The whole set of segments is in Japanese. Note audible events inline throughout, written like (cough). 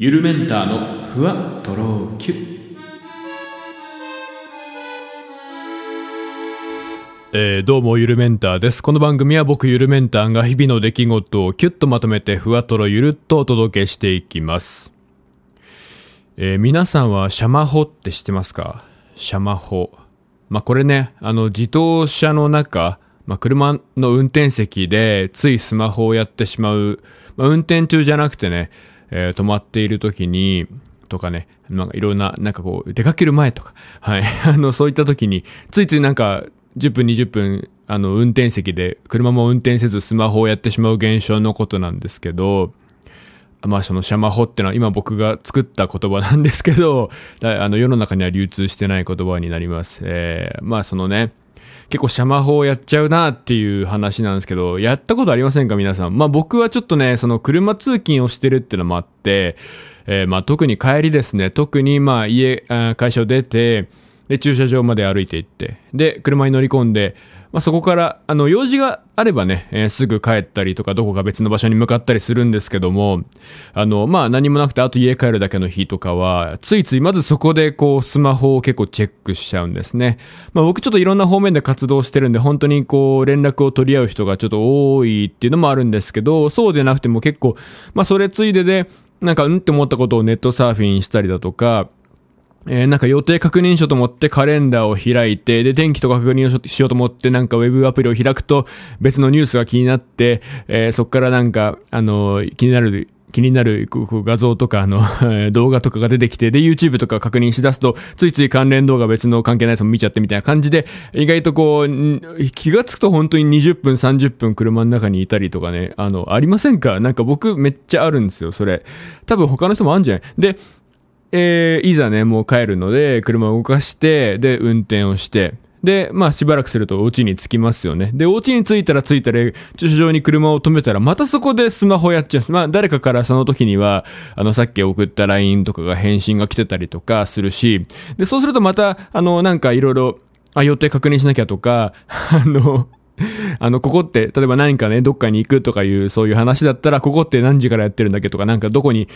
ゆるメンターのふわとろきゅえーどうもゆるメンターです。この番組は僕ゆるメンターが日々の出来事をキュッとまとめてふわとろゆるっとお届けしていきます、えー皆さんはシャマホって知ってますか？シャマホ。まあこれねあの自動車の中まあ、車の運転席でついスマホをやってしまう、まあ、運転中じゃなくてね、えー止まっている時に、とかね、なんかいろんな、なんかこう、出かける前とか、はい、(laughs) あの、そういった時に、ついついなんか、10分、20分、あの、運転席で、車も運転せずスマホをやってしまう現象のことなんですけど、まあそのシャマホってのは今僕が作った言葉なんですけど、あの世の中には流通してない言葉になります。えー、まあそのね、結構シャマホをやっちゃうなっていう話なんですけど、やったことありませんか皆さん？まあ僕はちょっとね、その車通勤をしてるってのもあって、えーまあ特に帰りですね、特にまあ家、会社を出て、で、駐車場まで歩いて行って、で、車に乗り込んで、まあ、そこから、あの、用事があればね、えーすぐ帰ったりとか、どこか別の場所に向かったりするんですけども、あの、まあ、何もなくて、あと家帰るだけの日とかは、ついついまずそこで、こう、スマホを結構チェックしちゃうんですね。まあ、僕ちょっといろんな方面で活動してるんで、本当にこう、連絡を取り合う人がちょっと多いっていうのもあるんですけど、そうでなくても結構、まあ、それついでで、なんか、うんって思ったことをネットサーフィンしたりだとか、えーなんか予定確認しようと思ってカレンダーを開いて、で、天気とか確認をしようと思ってなんかウェブアプリを開くと別のニュースが気になって、えーそこからなんか、あのー気になる、気になる画像とか、あの、(laughs) 動画とかが出てきて、で、YouTube とか確認しだすと、ついつい関連動画別の関係ないやつも見ちゃってみたいな感じで、意外とこう、気がつくと本当に20分、30分車の中にいたりとかね、あの、ありませんか？なんか僕めっちゃあるんですよ、それ。多分他の人もあるんじゃない？で、えーいざね、もう帰るので、車を動かして、で、運転をして、で、まあしばらくするとお家に着きますよね。で、お家に着いたら着いたら、駐車場に車を止めたら、またそこでスマホやっちゃう。まあ誰かからその時には、あの、さっき送った LINE とかが返信が来てたりとかするし、で、そうするとまた、あの、なんかいろいろ、あ、予定確認しなきゃとか、(laughs) あの、(laughs) あの、ここって、例えば何かね、どっかに行くとかいう、そういう話だったら、ここって何時からやってるんだっけとか、なんかどこに、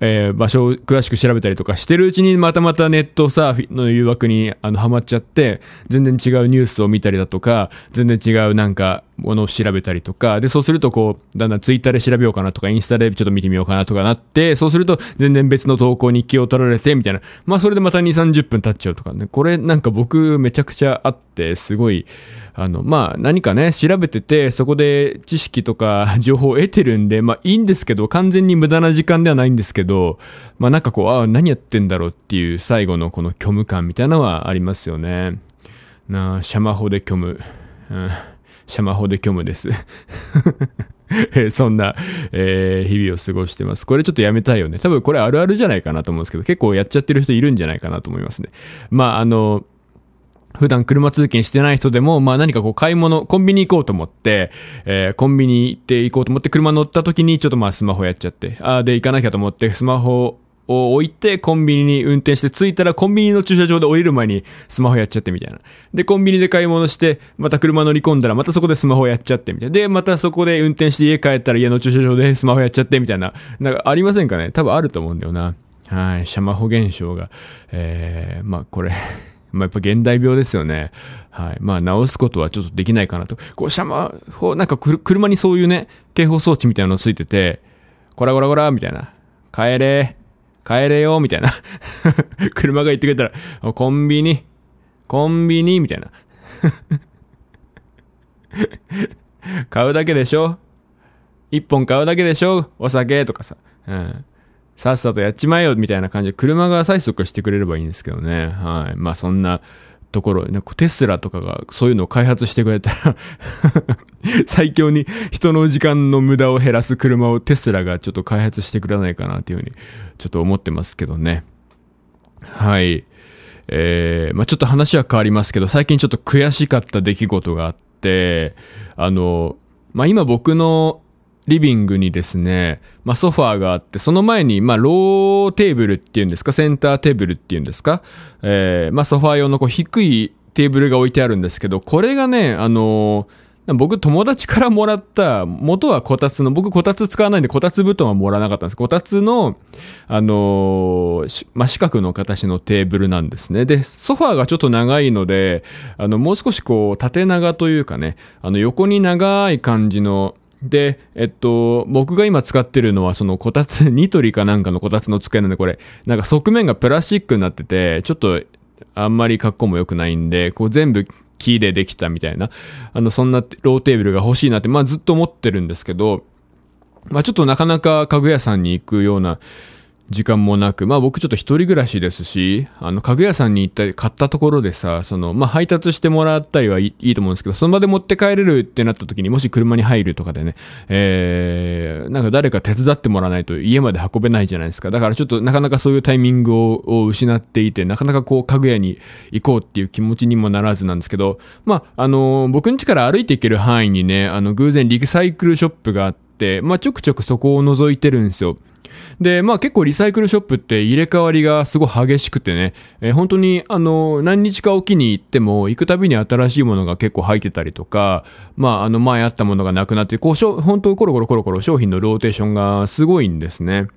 えー場所を詳しく調べたりとかしてるうちに、またまたネットサーフィンの誘惑に、あの、ハマっちゃって、全然違うニュースを見たりだとか、全然違うなんか、ものを調べたりとか、で、そうするとこう、だんだんツイッターで調べようかなとか、インスタでちょっと見てみようかなとかなって、そうすると、全然別の投稿に気を取られて、みたいな。まあ、それでまた2、30分経っちゃうとかね。これなんか僕めちゃくちゃあって、すごい、あの、まあ、何かね、調べてて、そこで知識とか (laughs) 情報を得てるんで、まあ、いいんですけど、完全に無駄な時間ではないんですけど、まあ、なんかこう、ああ、何やってんだろうっていう最後のこの虚無感みたいなのはありますよね。なあ、シャマホで虚無。うん、シャマホで虚無です。(laughs) そんな、えー日々を過ごしてます。これちょっとやめたいよね。多分これあるあるじゃないかなと思うんですけど、結構やっちゃってる人いるんじゃないかなと思いますね。まあ、あの、普段車通勤してない人でも、まあ何かこう買い物、コンビニ行こうと思って、えーコンビニ行って行こうと思って車乗った時にちょっとまあスマホやっちゃって、ああ、で行かなきゃと思ってスマホを置いてコンビニに運転して着いたらコンビニの駐車場で降りる前にスマホやっちゃってみたいな。で、コンビニで買い物して、また車乗り込んだらまたそこでスマホやっちゃってみたいな。で、またそこで運転して家帰ったら家の駐車場で (laughs) スマホやっちゃってみたいな。なんかありませんかね？多分あると思うんだよな。はい、シャマホ現象が。えー、まあこれ。まあ、やっぱ現代病ですよね。はい。まあ、直すことはちょっとできないかなと。こう、シャマホ、なんか車にそういうね、警報装置みたいなのついてて、こらこらこら、みたいな。帰れ、帰れよ、みたいな。(laughs) 車が言ってくれたら、コンビニ、コンビニ、みたいな。(laughs) 買うだけでしょ？一本買うだけでしょ？お酒とかさ。うん。さっさとやっちまえよみたいな感じで車が催促してくれればいいんですけどね。はい。まあそんなところ、なんかテスラとかがそういうのを開発してくれたら (laughs) 最強に人の時間の無駄を減らす車をテスラがちょっと開発してくれないかなっていうふうにちょっと思ってますけどね。はい。えー、まあちょっと話は変わりますけど、最近ちょっと悔しかった出来事があって、あの、まあ今僕のリビングにですね、まあソファーがあって、その前に、まあローテーブルっていうんですか、センターテーブルっていうんですか、えー、まあソファー用のこう低いテーブルが置いてあるんですけど、これがね、あの僕友達からもらった、元はこたつの、僕こたつ使わないんでこたつ布団はもらわなかったんです。こたつの、あのーし真四角の形のテーブルなんですね。で、ソファーがちょっと長いので、あの、もう少しこう、縦長というかね、あの、横に長い感じの、で、えっと、僕が今使ってるのはそのこたつ、(laughs) ニトリかなんかのこたつの机なんでこれ、なんか側面がプラスチックになってて、ちょっとあんまり格好も良くないんで、こう全部木でできたみたいな、あの、そんなローテーブルが欲しいなって、まあずっと思ってるんですけど、まあちょっとなかなか家具屋さんに行くような時間もなく、まあ僕ちょっと一人暮らしですし、あの家具屋さんに行ったり買ったところでさ、その、まあ配達してもらったりはいいと思うんですけど、その場で持って帰れるってなった時にもし車に入るとかでね、えー、なんか誰か手伝ってもらわないと家まで運べないじゃないですか。だからちょっとなかなかそういうタイミングを失っていて、なかなかこう家具屋に行こうっていう気持ちにもならずなんですけど、まあ、あの僕ん家から歩いて行ける範囲にね、あの偶然リサイクルショップがあって、まあちょくちょくそこを覗いてるんですよ。で、まあ結構リサイクルショップって入れ替わりがすごい激しくてね、えー本当にあの、何日かおきに行っても、行くたびに新しいものが結構入ってたりとか、まああの前あったものがなくなって、こうしょ、本当コロコロコロコロ商品のローテーションがすごいんですね。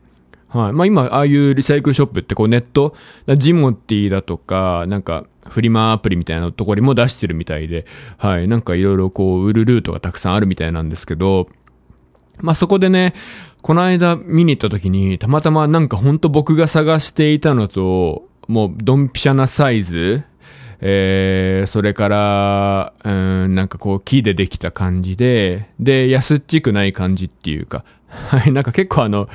はい。まあ今、ああいうリサイクルショップってこうネット、ジモティだとか、なんかフリマアプリみたいなところにも出してるみたいで、はい。なんかいろいろこう売るルートがたくさんあるみたいなんですけど、まあそこでね、この間見に行った時に、たまたまなんかほんと僕が探していたのと、もうドンピシャなサイズ、えー、それから、うん、なんかこう木でできた感じで、で、安っちくない感じっていうか、はい、なんか結構あの、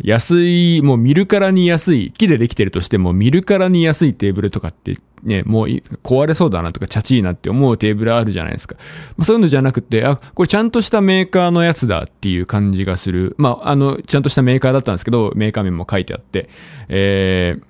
安い、もう見るからに安い、木でできてるとしても見るからに安いテーブルとかってね、もう壊れそうだなとかチャチいなって思うテーブルあるじゃないですか。まあ、そういうのじゃなくて、あ、これちゃんとしたメーカーのやつだっていう感じがする。まあ、あの、ちゃんとしたメーカーだったんですけど、メーカー名も書いてあって、えー、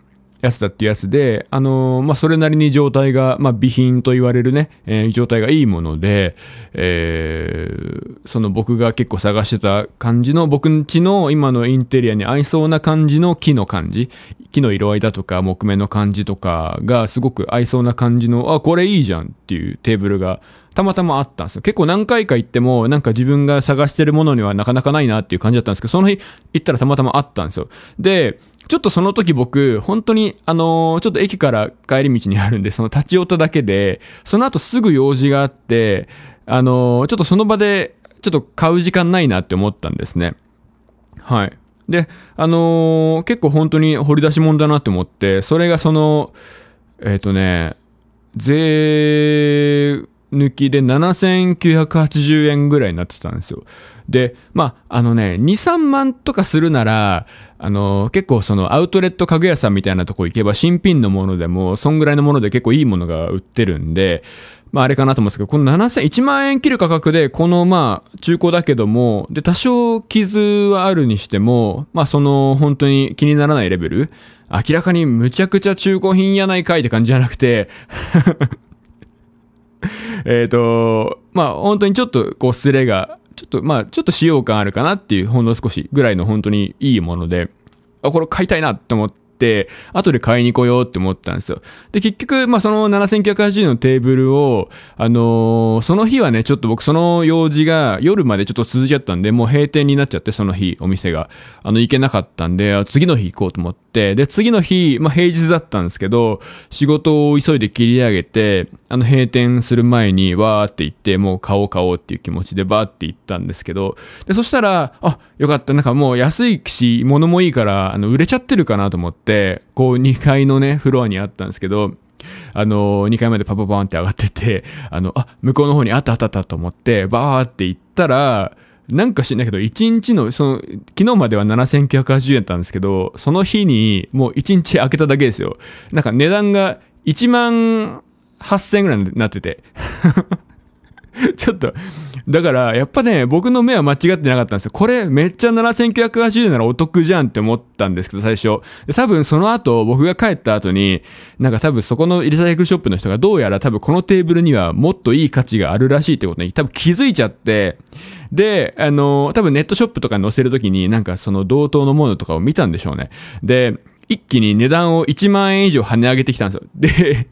やつだっていうやつで、あのーまあ、それなりに状態が、まあ、備品と言われるね、えー状態がいいもので、えーその僕が結構探してた感じの、僕ん家の今のインテリアに合いそうな感じの木の感じ、木の色合いだとか木目の感じとかがすごく合いそうな感じの、あ、これいいじゃんっていうテーブルが、たまたまあったんですよ。結構何回か行っても、なんか自分が探してるものにはなかなかないなっていう感じだったんですけど、その日行ったらたまたまあったんですよ。で、ちょっとその時僕、本当に、あのーちょっと駅から帰り道にあるんで、その立ち寄っただけで、その後すぐ用事があって、あのーちょっとその場で、ちょっと買う時間ないなって思ったんですね。はい。で、あのー結構本当に掘り出し物だなって思って、それがその、えっ、とね、税抜きで7980円ぐらいになってたんですよ。で、まあ、あのね、2、3万とかするなら、あの、結構そのアウトレット家具屋さんみたいなとこ行けば新品のものでも、そんぐらいのもので結構いいものが売ってるんで、まああれかなと思うんですけど、この7000、1万円切る価格で、このまあ中古だけども、で、多少傷はあるにしても、まあその本当に気にならないレベル、明らかにむちゃくちゃ中古品やないかいって感じじゃなくて、(laughs) えっと、まあ本当にちょっとこうスレが、ちょっとまあちょっと使用感あるかなっていうほんの少しぐらいの本当にいいもので、あ、これ買いたいなって思って、後で買いに来ようって思ったんですよ。で、結局、まあ、その7980円のテーブルを、あのーその日はね、ちょっと僕その用事が夜までちょっと続いちゃったんで、もう閉店になっちゃって、その日、お店が。あの、行けなかったんで、次の日行こうと思って、で、次の日、まあ、平日だったんですけど、仕事を急いで切り上げて、あの、閉店する前に、わーって行って、もう買おう買おうっていう気持ちでバーって行ったんですけど、で、そしたら、あ、よかった、なんかもう安いし、物もいいから、あの、売れちゃってるかなと思って、こう、2階のね、フロアにあったんですけど、あの、2階までパパパーンって上がってて、あの、あ、向こうの方にあったあったあったと思って、バーって行ったら、なんか知んないけど、1日の、その、昨日までは7980円だったんですけど、その日にもう1日開けただけですよ。なんか値段が1万8000円ぐらいになってて。(laughs) ちょっと、だから、やっぱね、僕の目は間違ってなかったんですよ。これ、めっちゃ7980円ならお得じゃんって思ったんですけど、最初。多分その後、僕が帰った後に、なんか多分そこのリサイクルショップの人がどうやら多分このテーブルにはもっといい価値があるらしいってことに多分気づいちゃって、で、あの、多分ネットショップとかに載せるときになんかその同等のものとかを見たんでしょうね。で、一気に値段を1万円以上跳ね上げてきたんですよ。で、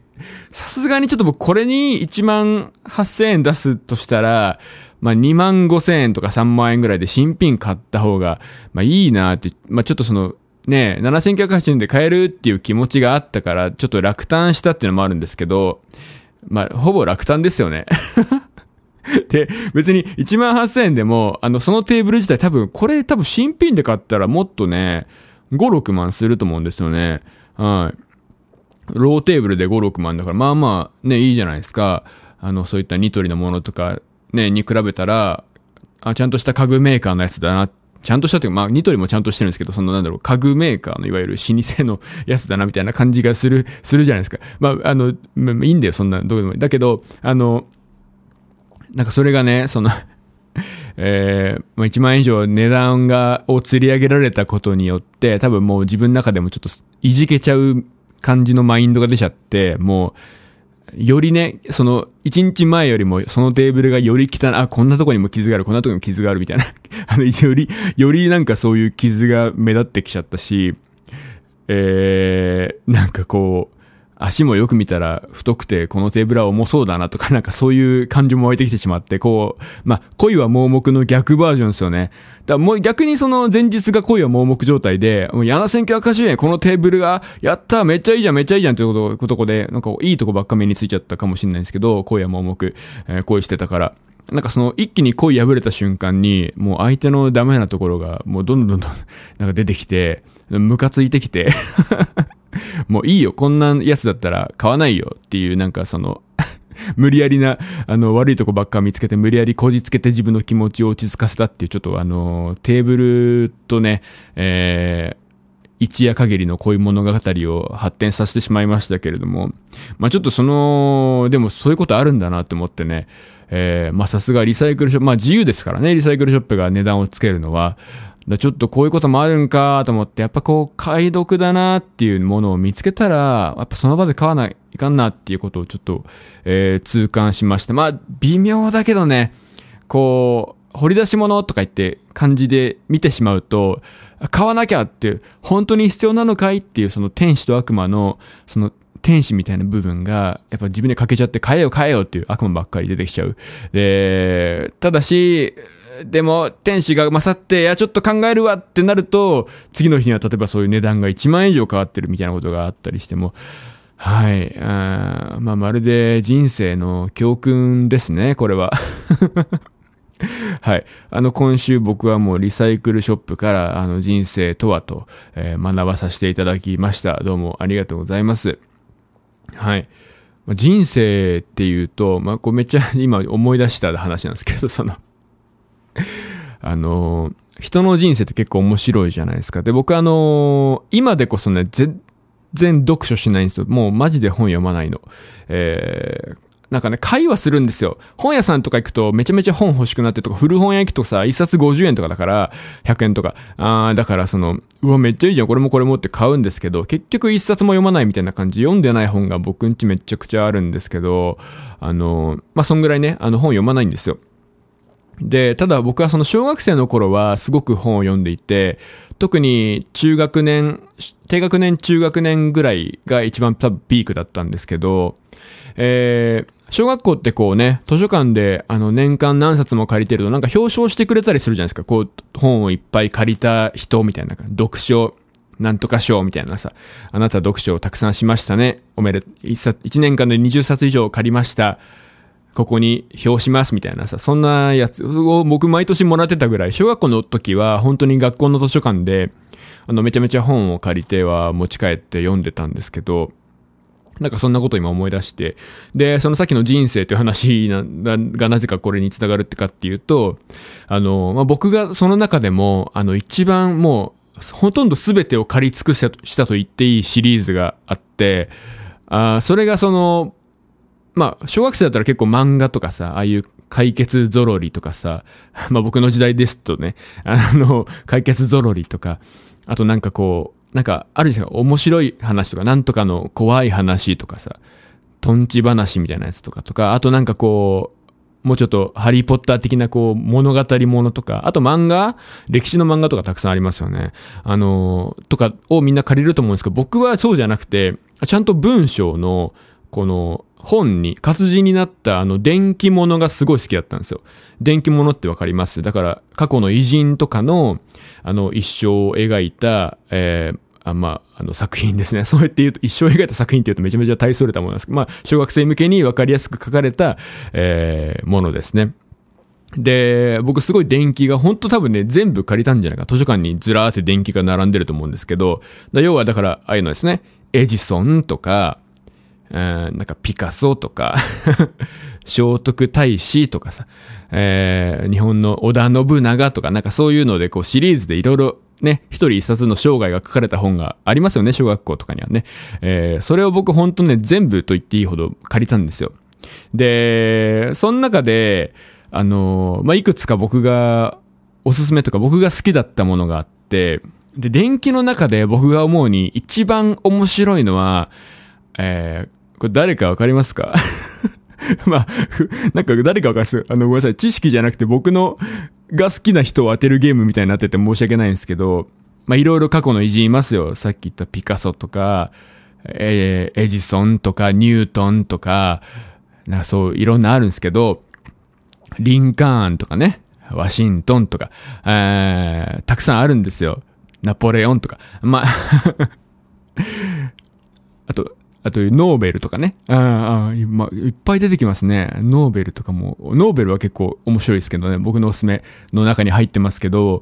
さすがにちょっと僕これに1万8000円出すとしたら、まあ2万5000円とか3万円ぐらいで新品買った方が、まあいいなって、まあちょっとその、ね、7980円で買えるっていう気持ちがあったから、ちょっと落胆したっていうのもあるんですけど、まあほぼ落胆ですよね。(laughs) で、別に1万8000円でも、あの、そのテーブル自体多分、これ多分新品で買ったらもっとね、5、6万すると思うんですよね。はい。ローテーブルで5、6万だから、まあまあ、ね、いいじゃないですか。あの、そういったニトリのものとか、ね、に比べたら、あ、ちゃんとした家具メーカーのやつだな。ちゃんとしたというか、まあ、ニトリもちゃんとしてるんですけど、そのなんだろう、家具メーカーのいわゆる老舗のやつだな、みたいな感じがする、するじゃないですか。まあ、あの、いいんだよ、そんな、どうでもいい。だけど、あの、なんかそれがね、その (laughs) えー、まあ、1万円以上値段が、を釣り上げられたことによって、多分もう自分の中でもちょっといじけちゃう感じのマインドが出ちゃって、もう、よりね、その、一日前よりも、そのテーブルがより汚い、あ、こんなとこにも傷がある、こんなとこにも傷があるみたいな。(laughs) あの、より、よりなんかそういう傷が目立ってきちゃったし、えー、なんかこう、足もよく見たら太くてこのテーブルは重そうだなとかなんかそういう感情も湧いてきてしまって、こう、まあ、恋は盲目の逆バージョンですよね。だもう逆にその前日が恋は盲目状態で、もう7980円このテーブルが、やっためっちゃいいじゃんめっちゃいいじゃんっていうことこで、なんかいいとこばっか目についちゃったかもしれないんですけど、恋は盲目、えー、恋してたから。なんかその一気に恋破れた瞬間に、もう相手のダメなところがもうどんどんどんなんか出てきて、ムカついてきて (laughs) もういいよ、こんなやつだったら買わないよっていう、なんかその (laughs) 無理やりな、あの、悪いとこばっか見つけて、無理やりこじつけて自分の気持ちを落ち着かせたっていう、ちょっとあの、テーブルとね、えー、一夜限りの恋物語を発展させてしまいましたけれども、まあちょっとその、でもそういうことあるんだなって思ってね、えー、まあさすがリサイクルショップ、まあ自由ですからね、リサイクルショップが値段をつけるのは、だちょっとこういうこともあるんかと思って、やっぱこう、解読だなっていうものを見つけたら、やっぱその場で買わないいかんなっていうことをちょっと、えー、痛感しました。まあ、微妙だけどね、こう、掘り出し物とか言って感じで見てしまうと、買わなきゃって、本当に必要なのかいっていうその天使と悪魔の、その天使みたいな部分が、やっぱ自分で欠けちゃって変えよう変えよっていう悪魔ばっかり出てきちゃう。で、ただし、でも、天使が勝って、いや、ちょっと考えるわってなると、次の日には例えばそういう値段が1万円以上変わってるみたいなことがあったりしても、はい。あまあ、まるで人生の教訓ですね、これは。(laughs) はい。あの、今週僕はもうリサイクルショップから、あの、人生とはと、えー、学ばさせていただきました。どうもありがとうございます。はい。人生っていうと、まあ、こうめっちゃ今思い出した話なんですけど、そのあの、人の人生って結構面白いじゃないですか。で、僕あの、今でこそね、全然読書しないんですよ。もうマジで本読まないの。えー、なんかね、会話するんですよ。本屋さんとか行くとめちゃめちゃ本欲しくなってとか、古本屋行くとさ、一冊50円とかだから、100円とか。あー、だからその、うわ、めっちゃいいじゃん、これもこれもって買うんですけど、結局一冊も読まないみたいな感じ、読んでない本が僕んちめちゃくちゃあるんですけど、あの、まあ、そんぐらいね、あの本読まないんですよ。で、ただ僕はその小学生の頃はすごく本を読んでいて、特に中学年、低学年中学年ぐらいが一番多分ピークだったんですけど、えー、小学校ってこうね、図書館であの年間何冊も借りてるとなんか表彰してくれたりするじゃないですか。こう、本をいっぱい借りた人みたいな、読書、なんとか賞みたいなさ、あなた読書をたくさんしましたね。おめで、一冊、一年間で20冊以上借りました。ここに表しますみたいなさ、そんなやつを僕毎年もらってたぐらい、小学校の時は本当に学校の図書館で、あの、めちゃめちゃ本を借りては持ち帰って読んでたんですけど、なんかそんなこと今思い出して、で、そのさっきの人生という話がなぜかこれにつながるってかっていうと、あの、まあ、僕がその中でも、あの、一番もう、ほとんど全てを借り尽くしたと言っていいシリーズがあって、あそれがその、まあ、小学生だったら結構漫画とかさ、ああいう解決ぞろりとかさ、(laughs) まあ僕の時代ですとね、あの、解決ぞろりとか、あとなんかこう、なんかあるじゃん、面白い話とか、なんとかの怖い話とかさ、とんち話みたいなやつとかとか、あとなんかこう、もうちょっとハリーポッター的なこう物語ものとか、あと漫画歴史の漫画とかたくさんありますよね。あの、とかをみんな借りると思うんですけど、僕はそうじゃなくて、ちゃんと文章のこの本に活字になったあの電気物がすごい好きだったんですよ。電気物ってわかります？だから過去の偉人とかのあの一生を描いた、えーあまあ、あの作品ですね。(laughs) そうやって言うと、一生描いた作品って言うとめちゃめちゃ大それたものなんですけど、まあ、小学生向けにわかりやすく書かれた、えー、ものですね。で、僕すごい電気が本当多分ね、全部借りたんじゃないか。図書館にずらーって電気が並んでると思うんですけど、要はだから、ああいうのですね、エジソンとか、うん、なんかピカソとか (laughs) 聖徳太子とかさ、えー、日本の織田信長とか、なんかそういうので、こうシリーズでいろいろね、一人一冊の生涯が書かれた本がありますよね、小学校とかにはね。えー、それを僕本当ね、全部と言っていいほど借りたんですよ。で、その中で、あのまあ、いくつか僕がおすすめとか僕が好きだったものがあって、で、電気の中で僕が思うに一番面白いのは、えー、これ誰かわかりますか？(laughs) まあ、なんか誰かわかります？あの、ごめんなさい。知識じゃなくて僕のが好きな人を当てるゲームみたいになってて申し訳ないんですけど、まあ、いろいろ過去の偉人いますよ。さっき言ったピカソとか、えー、エジソンとか、ニュートンとか、なかそう、いろんなあるんですけど、リンカーンとかね、ワシントンとか、えー、たくさんあるんですよ。ナポレオンとか。まあ (laughs) あと、あと、ノーベルとかね。ああ、いっぱい出てきますね。ノーベルとかも、ノーベルは結構面白いですけどね。僕のおすすめの中に入ってますけど、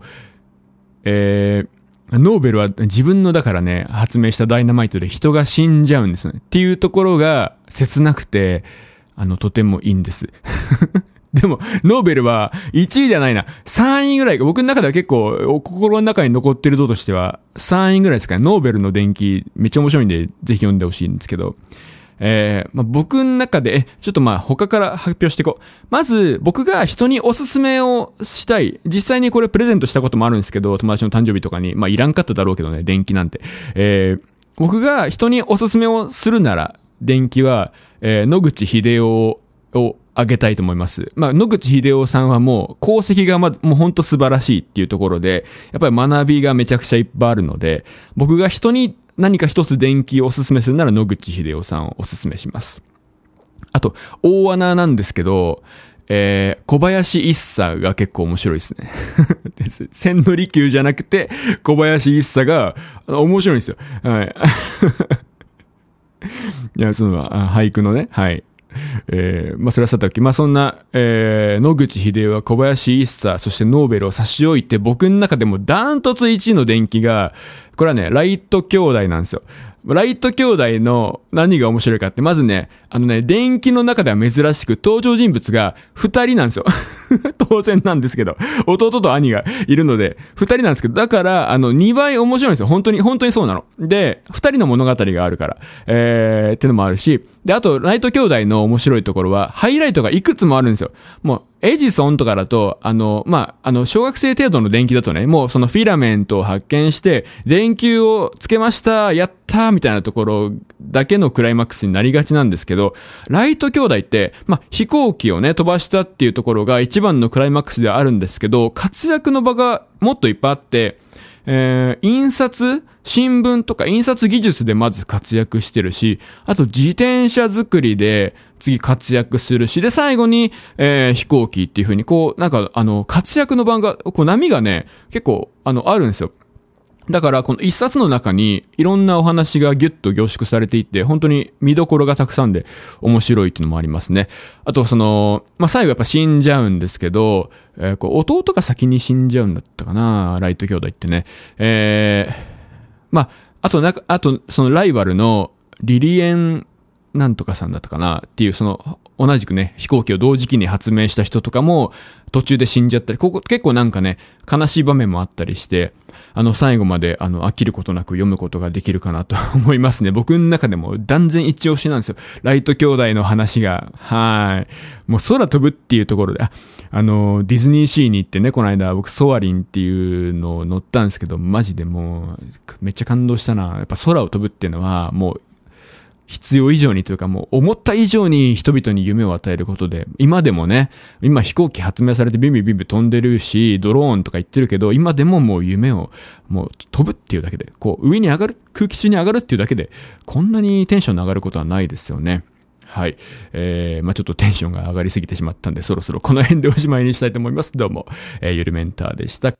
えー、ノーベルは自分のだからね、発明したダイナマイトで人が死んじゃうんですよね。っていうところが切なくて、あの、とてもいいんです。(laughs) でも、ノーベルは1位ではないな。3位ぐらい僕の中では結構、心の中に残ってる度としては、3位ぐらいですかね。ノーベルの伝記、めっちゃ面白いんで、ぜひ読んでほしいんですけど。えー、まあ、僕の中で、ちょっとまあ他から発表していこう。まず、僕が人におすすめをしたい。実際にこれプレゼントしたこともあるんですけど、友達の誕生日とかに、まあいらんかっただろうけどね、電気なんて。えー、僕が人におすすめをするなら、電気は、えー、野口秀夫をあげたいと思います。まあ、野口秀夫さんはもう、功績がま、もうほんと素晴らしいっていうところで、やっぱり学びがめちゃくちゃいっぱいあるので、僕が人に何か一つ電気をおすすめするなら野口秀夫さんをおすすめします。あと、大穴なんですけど、えー、小林一茶が結構面白いですね。(laughs) 千利休じゃなくて、小林一茶が面白いんですよ。はい。(laughs) いや、その、俳句のね、はい。えー、まあ、それはさておき、まあ、そんな、えー、野口秀夫は小林一茶、そしてノーベルを差し置いて、僕の中でもダントツ1位の電気が、これはね、ライト兄弟なんですよ。ライト兄弟の何が面白いかって、まずね、あのね、電気の中では珍しく登場人物が二人なんですよ。(laughs) 当然なんですけど、弟と兄がいるので、二人なんですけど、だから、あの、二倍面白いんですよ。本当に、本当にそうなの。で、二人の物語があるから、えー、ってのもあるし、で、あと、ライト兄弟の面白いところは、ハイライトがいくつもあるんですよ。もう、エジソンとかだと、あの、まあ、あの、小学生程度の電気だとね、もうそのフィラメントを発見して、電球をつけました、やったみたいなところだけのクライマックスになりがちなんですけど、ライト兄弟って、まあ、飛行機をね、飛ばしたっていうところが一番のクライマックスではあるんですけど、活躍の場がもっといっぱいあって、えー、印刷新聞とか印刷技術でまず活躍してるし、あと自転車作りで次活躍するし、で、最後に、えー、飛行機っていう風に、こう、なんか、あの、活躍の番が、こう、波がね、結構、あの、あるんですよ。だから、この一冊の中にいろんなお話がギュッと凝縮されていて、本当に見どころがたくさんで面白いっていうのもありますね。あと、その、まあ、最後やっぱ死んじゃうんですけど、えー、こう弟が先に死んじゃうんだったかな、ライト兄弟ってね。えー、まあ、あと、なんか、あと、そのライバルのリリエンなんとかさんだったかなっていう、その、同じくね、飛行機を同時期に発明した人とかも途中で死んじゃったり、ここ結構なんかね、悲しい場面もあったりして、あの最後まであの飽きることなく読むことができるかなと (laughs) 思いますね。僕の中でも断然一押しなんですよ。ライト兄弟の話が。はい。もう空飛ぶっていうところで、あ、の、ディズニーシーに行ってね、この間僕ソアリンっていうのを乗ったんですけど、マジでもう、めっちゃ感動したな。やっぱ空を飛ぶっていうのは、もう必要以上にというかもう思った以上に人々に夢を与えることで、今でもね、今飛行機発明されてビンビンビンビン飛んでるし、ドローンとか言ってるけど、今でももう夢を、もう飛ぶっていうだけで、こう上に上がる、空気中に上がるっていうだけで、こんなにテンションの上がることはないですよね。はい。えー、まあちょっとテンションが上がりすぎてしまったんで、そろそろこの辺でおしまいにしたいと思います。どうも、えー、ゆるメンターでした。